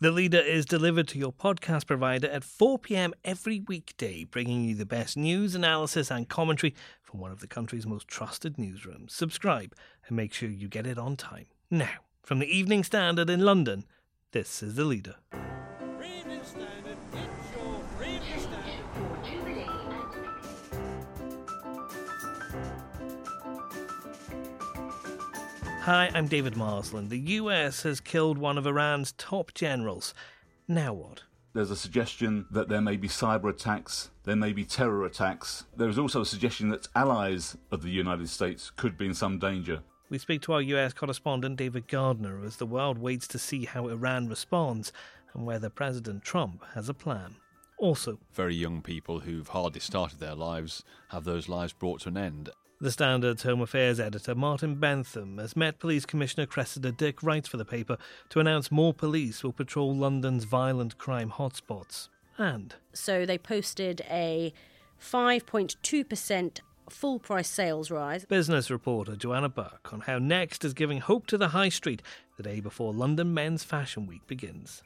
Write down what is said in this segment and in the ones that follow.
The Leader is delivered to your podcast provider at 4 pm every weekday, bringing you the best news, analysis, and commentary from one of the country's most trusted newsrooms. Subscribe and make sure you get it on time. Now, from the Evening Standard in London, this is The Leader. Hi, I'm David Marsland. The US has killed one of Iran's top generals. Now what? There's a suggestion that there may be cyber attacks, there may be terror attacks. There is also a suggestion that allies of the United States could be in some danger. We speak to our US correspondent David Gardner as the world waits to see how Iran responds and whether President Trump has a plan. Also, very young people who've hardly started their lives have those lives brought to an end. The Standard's Home Affairs editor Martin Bentham has met Police Commissioner Cressida Dick writes for the paper to announce more police will patrol London's violent crime hotspots. And so they posted a 5.2% full price sales rise. Business reporter Joanna Bourke on how Next is giving hope to the high street the day before London Men's Fashion Week begins.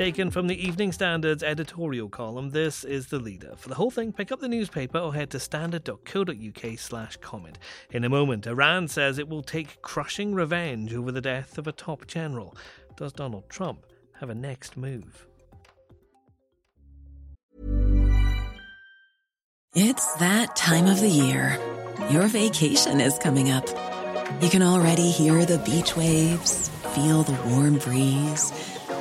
Taken from the Evening Standard's editorial column, this is the leader. For the whole thing, pick up the newspaper or head to standard.co.uk slash comment. In a moment, Iran says it will take crushing revenge over the death of a top general. Does Donald Trump have a next move? It's that time of the year. Your vacation is coming up. You can already hear the beach waves, feel the warm breeze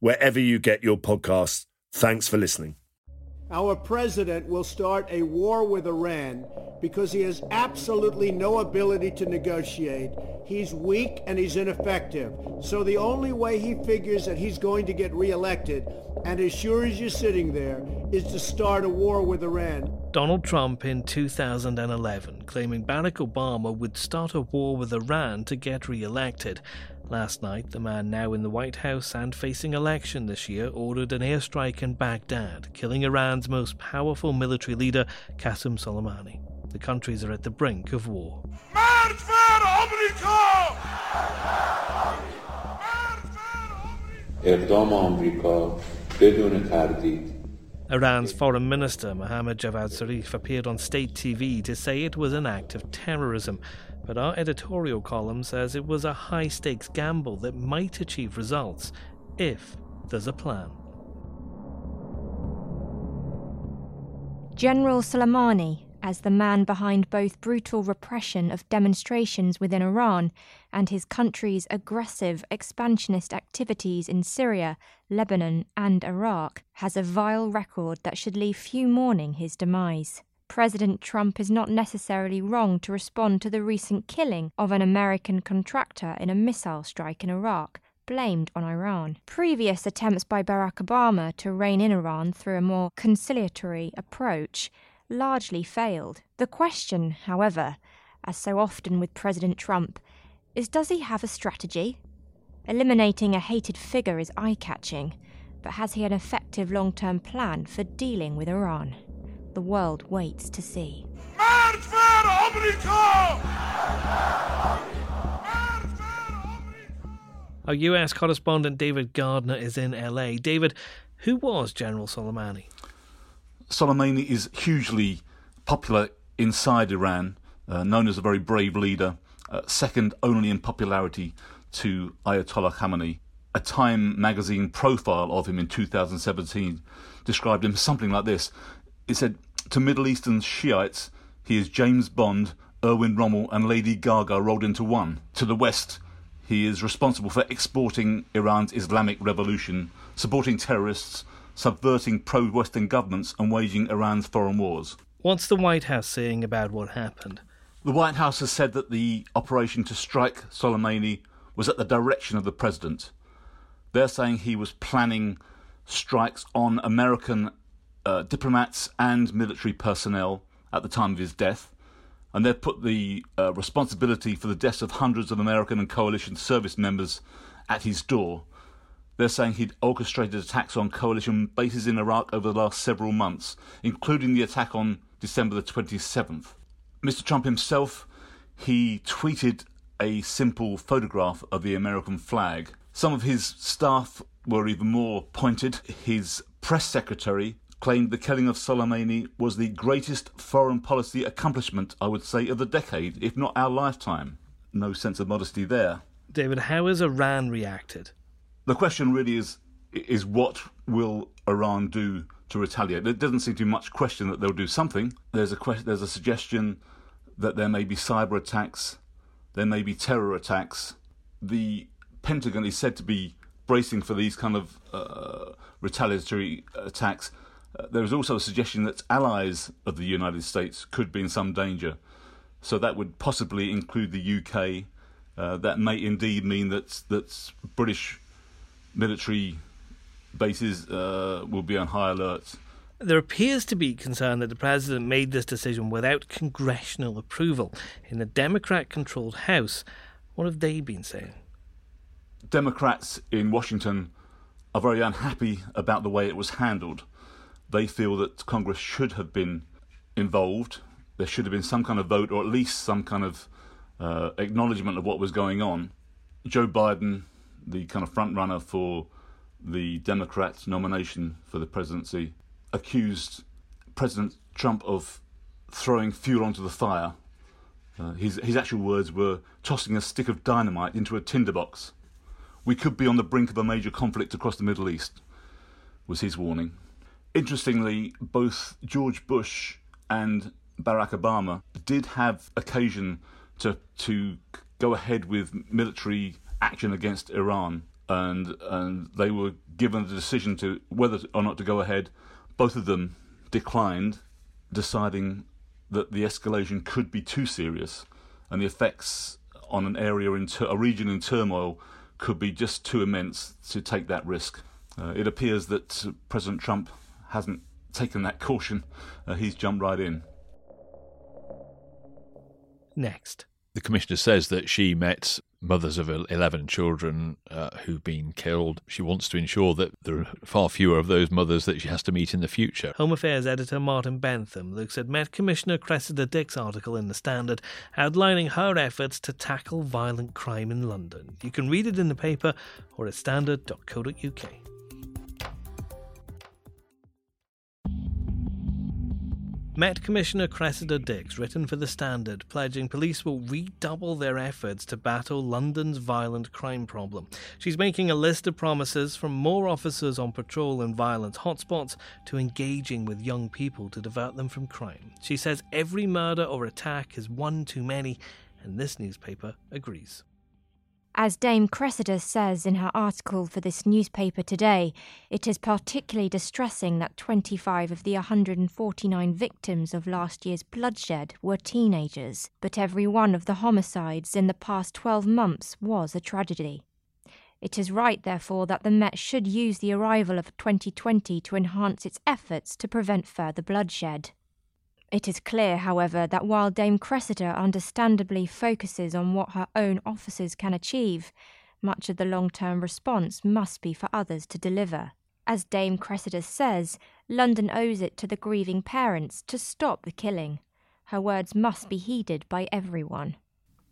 wherever you get your podcasts. Thanks for listening. Our president will start a war with Iran because he has absolutely no ability to negotiate. He's weak and he's ineffective. So the only way he figures that he's going to get reelected, and as sure as you're sitting there, is to start a war with Iran. Donald Trump in 2011 claiming Barack Obama would start a war with Iran to get re-elected. Last night, the man now in the White House and facing election this year ordered an airstrike in Baghdad, killing Iran's most powerful military leader, Qasem Soleimani. The countries are at the brink of war. Iran's foreign minister Mohammad Javad Zarif appeared on state TV to say it was an act of terrorism but our editorial column says it was a high stakes gamble that might achieve results if there's a plan. General Soleimani, as the man behind both brutal repression of demonstrations within Iran and his country's aggressive expansionist activities in Syria, Lebanon, and Iraq, has a vile record that should leave few mourning his demise. President Trump is not necessarily wrong to respond to the recent killing of an American contractor in a missile strike in Iraq, blamed on Iran. Previous attempts by Barack Obama to rein in Iran through a more conciliatory approach largely failed. The question, however, as so often with President Trump, is does he have a strategy? Eliminating a hated figure is eye catching, but has he an effective long term plan for dealing with Iran? The world waits to see. Our US correspondent David Gardner is in LA. David, who was General Soleimani? Soleimani is hugely popular inside Iran, uh, known as a very brave leader. uh, second only in popularity to Ayatollah Khamenei. A Time magazine profile of him in 2017 described him something like this. It said, To Middle Eastern Shiites, he is James Bond, Erwin Rommel, and Lady Gaga rolled into one. To the West, he is responsible for exporting Iran's Islamic revolution, supporting terrorists, subverting pro Western governments, and waging Iran's foreign wars. What's the White House saying about what happened? The White House has said that the operation to strike Soleimani was at the direction of the president. They're saying he was planning strikes on American uh, diplomats and military personnel at the time of his death, and they've put the uh, responsibility for the deaths of hundreds of American and coalition service members at his door. They're saying he'd orchestrated attacks on coalition bases in Iraq over the last several months, including the attack on December the 27th. Mr. Trump himself, he tweeted a simple photograph of the American flag. Some of his staff were even more pointed. His press secretary claimed the killing of Soleimani was the greatest foreign policy accomplishment, I would say, of the decade, if not our lifetime. No sense of modesty there. David, how has Iran reacted? The question really is is what will Iran do to retaliate? There doesn't seem to be much question that they'll do something. There's a question, there's a suggestion that there may be cyber attacks, there may be terror attacks. The Pentagon is said to be bracing for these kind of uh, retaliatory attacks. Uh, there is also a suggestion that allies of the United States could be in some danger. So that would possibly include the UK. Uh, that may indeed mean that that British military bases uh, will be on high alert. There appears to be concern that the president made this decision without congressional approval in the Democrat controlled House. What have they been saying? Democrats in Washington are very unhappy about the way it was handled. They feel that Congress should have been involved. There should have been some kind of vote, or at least some kind of uh, acknowledgement of what was going on. Joe Biden, the kind of front runner for the Democrat nomination for the presidency, accused President Trump of throwing fuel onto the fire. Uh, his, his actual words were tossing a stick of dynamite into a tinderbox. We could be on the brink of a major conflict across the Middle East, was his warning. Interestingly, both George Bush and Barack Obama did have occasion to to go ahead with military action against Iran, and and they were given the decision to whether or not to go ahead. Both of them declined, deciding that the escalation could be too serious, and the effects on an area in ter- a region in turmoil could be just too immense to take that risk. Uh, it appears that President Trump hasn't taken that caution. Uh, he's jumped right in. Next. The commissioner says that she met mothers of 11 children uh, who've been killed. She wants to ensure that there are far fewer of those mothers that she has to meet in the future. Home Affairs editor Martin Bentham looks at Met Commissioner Cressida Dick's article in The Standard outlining her efforts to tackle violent crime in London. You can read it in the paper or at standard.co.uk. Met Commissioner Cressida Dick's, written for The Standard, pledging police will redouble their efforts to battle London's violent crime problem. She's making a list of promises from more officers on patrol in violent hotspots to engaging with young people to divert them from crime. She says every murder or attack is one too many, and this newspaper agrees. As Dame Cressida says in her article for this newspaper today, it is particularly distressing that 25 of the 149 victims of last year's bloodshed were teenagers, but every one of the homicides in the past 12 months was a tragedy. It is right, therefore, that the Met should use the arrival of 2020 to enhance its efforts to prevent further bloodshed. It is clear, however, that while Dame Cressida understandably focuses on what her own officers can achieve, much of the long term response must be for others to deliver. As Dame Cressida says, London owes it to the grieving parents to stop the killing. Her words must be heeded by everyone.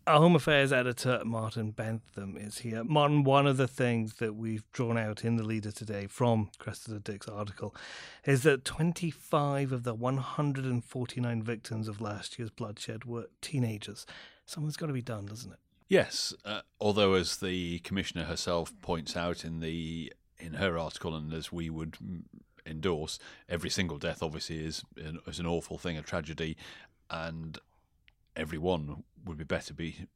Our Home Affairs editor, Martin Bentham, is here. Martin, one of the things that we've drawn out in the leader today from Cressida Dick's article is that 25 of the 149 victims of last year's bloodshed were teenagers. something's got to be done, doesn't it? Yes, uh, although as the commissioner herself points out in the in her article, and as we would endorse, every single death obviously is an, is an awful thing, a tragedy, and every one would be better be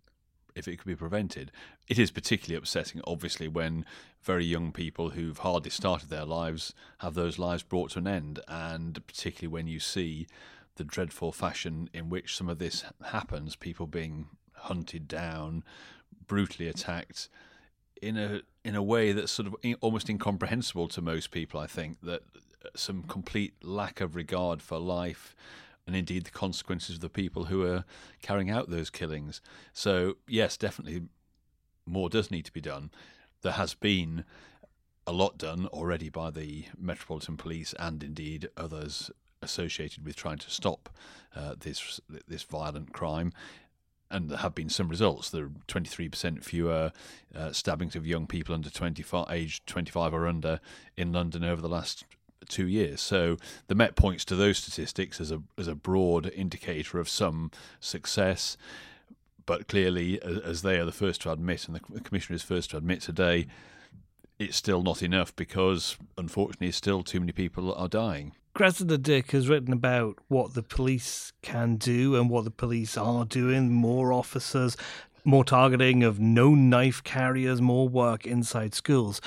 if it could be prevented. It is particularly upsetting, obviously, when very young people who've hardly started their lives have those lives brought to an end, and particularly when you see the dreadful fashion in which some of this happens, people being hunted down, brutally attacked in a in a way that's sort of almost incomprehensible to most people. I think that uh, some complete lack of regard for life and indeed the consequences of the people who are carrying out those killings. So yes, definitely more does need to be done. There has been a lot done already by the Metropolitan Police and indeed others associated with trying to stop uh, this this violent crime and there have been some results. There are 23% fewer uh, stabbings of young people under 25, age 25 or under in London over the last two years. So the Met points to those statistics as a as a broad indicator of some success. But clearly, as they are the first to admit, and the Commissioner is first to admit today, it's still not enough because, unfortunately, still too many people are dying. Cressida Dick has written about what the police can do and what the police are doing. More officers, more targeting of known knife carriers, more work inside schools.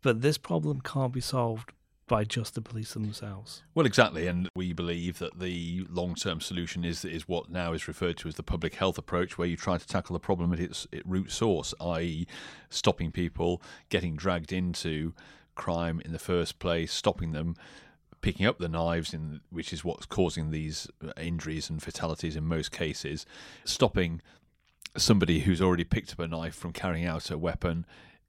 But this problem can't be solved by just the police themselves. Well, exactly, and we believe that the long-term solution is is what now is referred to as the public health approach, where you try to tackle the problem at its, its root source, i.e., stopping people getting dragged into crime in the first place, stopping them picking up the knives, in, which is what's causing these injuries and fatalities in most cases, stopping somebody who's already picked up a knife from carrying out a weapon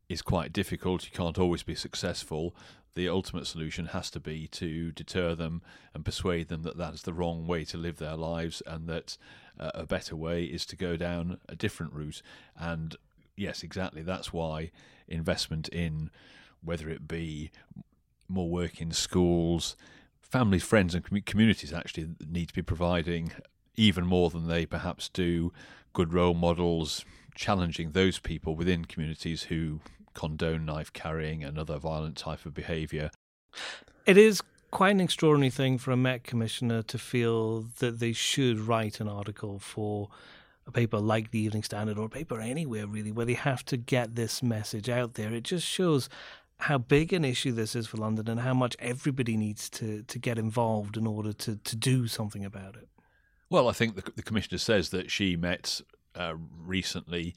is quite difficult. You can't always be successful. The ultimate solution has to be to deter them and persuade them that that is the wrong way to live their lives and that uh, a better way is to go down a different route. And yes, exactly. That's why investment in whether it be more work in schools. Families, friends, and communities actually need to be providing even more than they perhaps do good role models, challenging those people within communities who condone knife carrying and other violent type of behaviour. It is quite an extraordinary thing for a Met commissioner to feel that they should write an article for a paper like the Evening Standard or a paper anywhere really where they have to get this message out there. It just shows how big an issue this is for London and how much everybody needs to, to get involved in order to, to do something about it. Well, I think the, the Commissioner says that she met uh, recently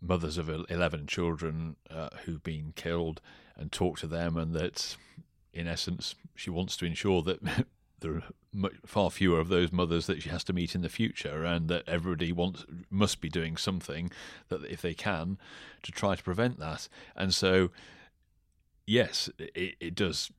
mothers of 11 children uh, who've been killed and talk to them, and that in essence, she wants to ensure that there are much, far fewer of those mothers that she has to meet in the future, and that everybody wants must be doing something that if they can to try to prevent that. And so yes, it, it does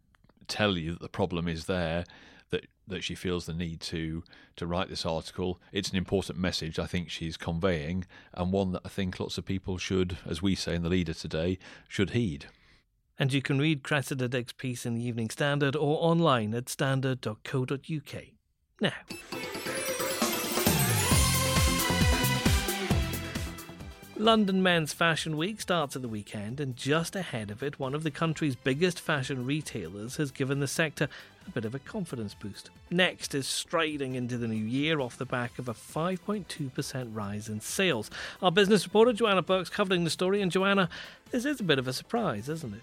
tell you that the problem is there. That, that she feels the need to to write this article. It's an important message I think she's conveying, and one that I think lots of people should, as we say in the leader today, should heed. And you can read Cressida Dick's piece in the Evening Standard or online at standard.co.uk. Now. London Men's Fashion Week starts at the weekend, and just ahead of it, one of the country's biggest fashion retailers has given the sector a bit of a confidence boost. Next is striding into the new year off the back of a 5.2% rise in sales. Our business reporter Joanna Bourke's covering the story, and Joanna, this is a bit of a surprise, isn't it?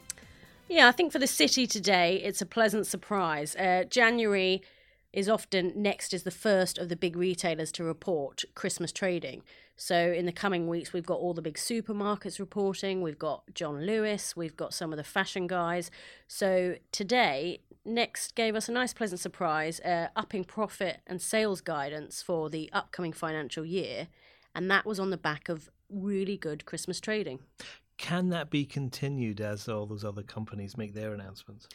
Yeah, I think for the city today, it's a pleasant surprise. Uh, January is often next is the first of the big retailers to report Christmas trading. So in the coming weeks, we've got all the big supermarkets reporting. We've got John Lewis. We've got some of the fashion guys. So today, Next gave us a nice, pleasant surprise, uh, upping profit and sales guidance for the upcoming financial year, and that was on the back of really good Christmas trading. Can that be continued as all those other companies make their announcements?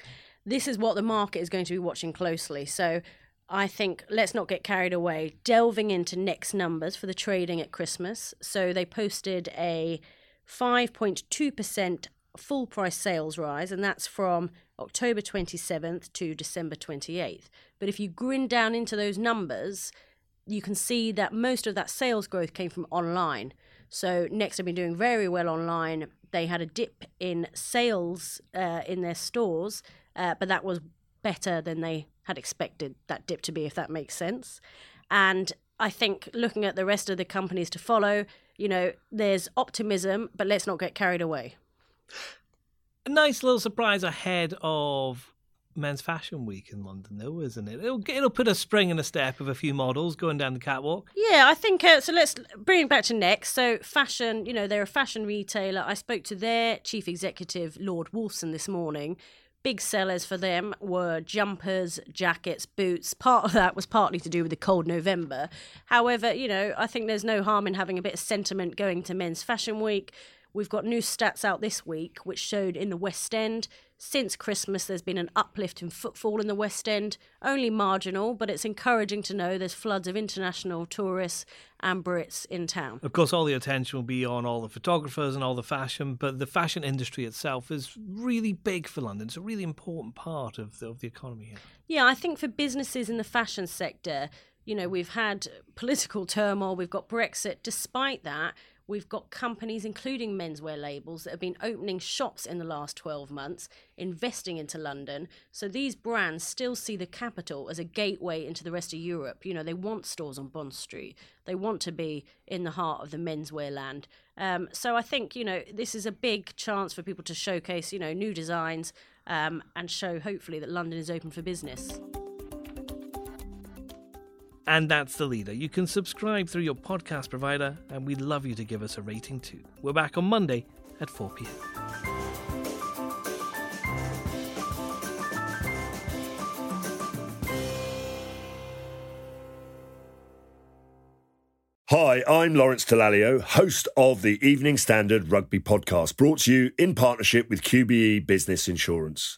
This is what the market is going to be watching closely. So I think let's not get carried away. Delving into next numbers for the trading at Christmas. So they posted a 5.2% full price sales rise, and that's from October 27th to December 28th. But if you grin down into those numbers, you can see that most of that sales growth came from online. So Next have been doing very well online. They had a dip in sales uh, in their stores, uh, but that was better than they had expected that dip to be, if that makes sense. And I think looking at the rest of the companies to follow, you know, there's optimism, but let's not get carried away. A nice little surprise ahead of Men's Fashion Week in London, though, isn't it? It'll, it'll put a spring in a step of a few models going down the catwalk. Yeah, I think uh, so. Let's bring it back to next. So, fashion, you know, they're a fashion retailer. I spoke to their chief executive, Lord Wolfson, this morning. Big sellers for them were jumpers, jackets, boots. Part of that was partly to do with the cold November. However, you know, I think there's no harm in having a bit of sentiment going to Men's Fashion Week. We've got new stats out this week which showed in the West End since Christmas there's been an uplift in footfall in the West End, only marginal, but it's encouraging to know there's floods of international tourists and Brits in town. Of course, all the attention will be on all the photographers and all the fashion, but the fashion industry itself is really big for London. It's a really important part of the, of the economy here. Yeah, I think for businesses in the fashion sector, you know, we've had political turmoil, we've got Brexit. Despite that, We've got companies, including menswear labels, that have been opening shops in the last 12 months, investing into London. So these brands still see the capital as a gateway into the rest of Europe. You know, they want stores on Bond Street, they want to be in the heart of the menswear land. Um, so I think, you know, this is a big chance for people to showcase, you know, new designs um, and show hopefully that London is open for business. And that's the leader. You can subscribe through your podcast provider, and we'd love you to give us a rating too. We're back on Monday at 4 pm. Hi, I'm Lawrence Dallaglio, host of the Evening Standard Rugby Podcast, brought to you in partnership with QBE Business Insurance.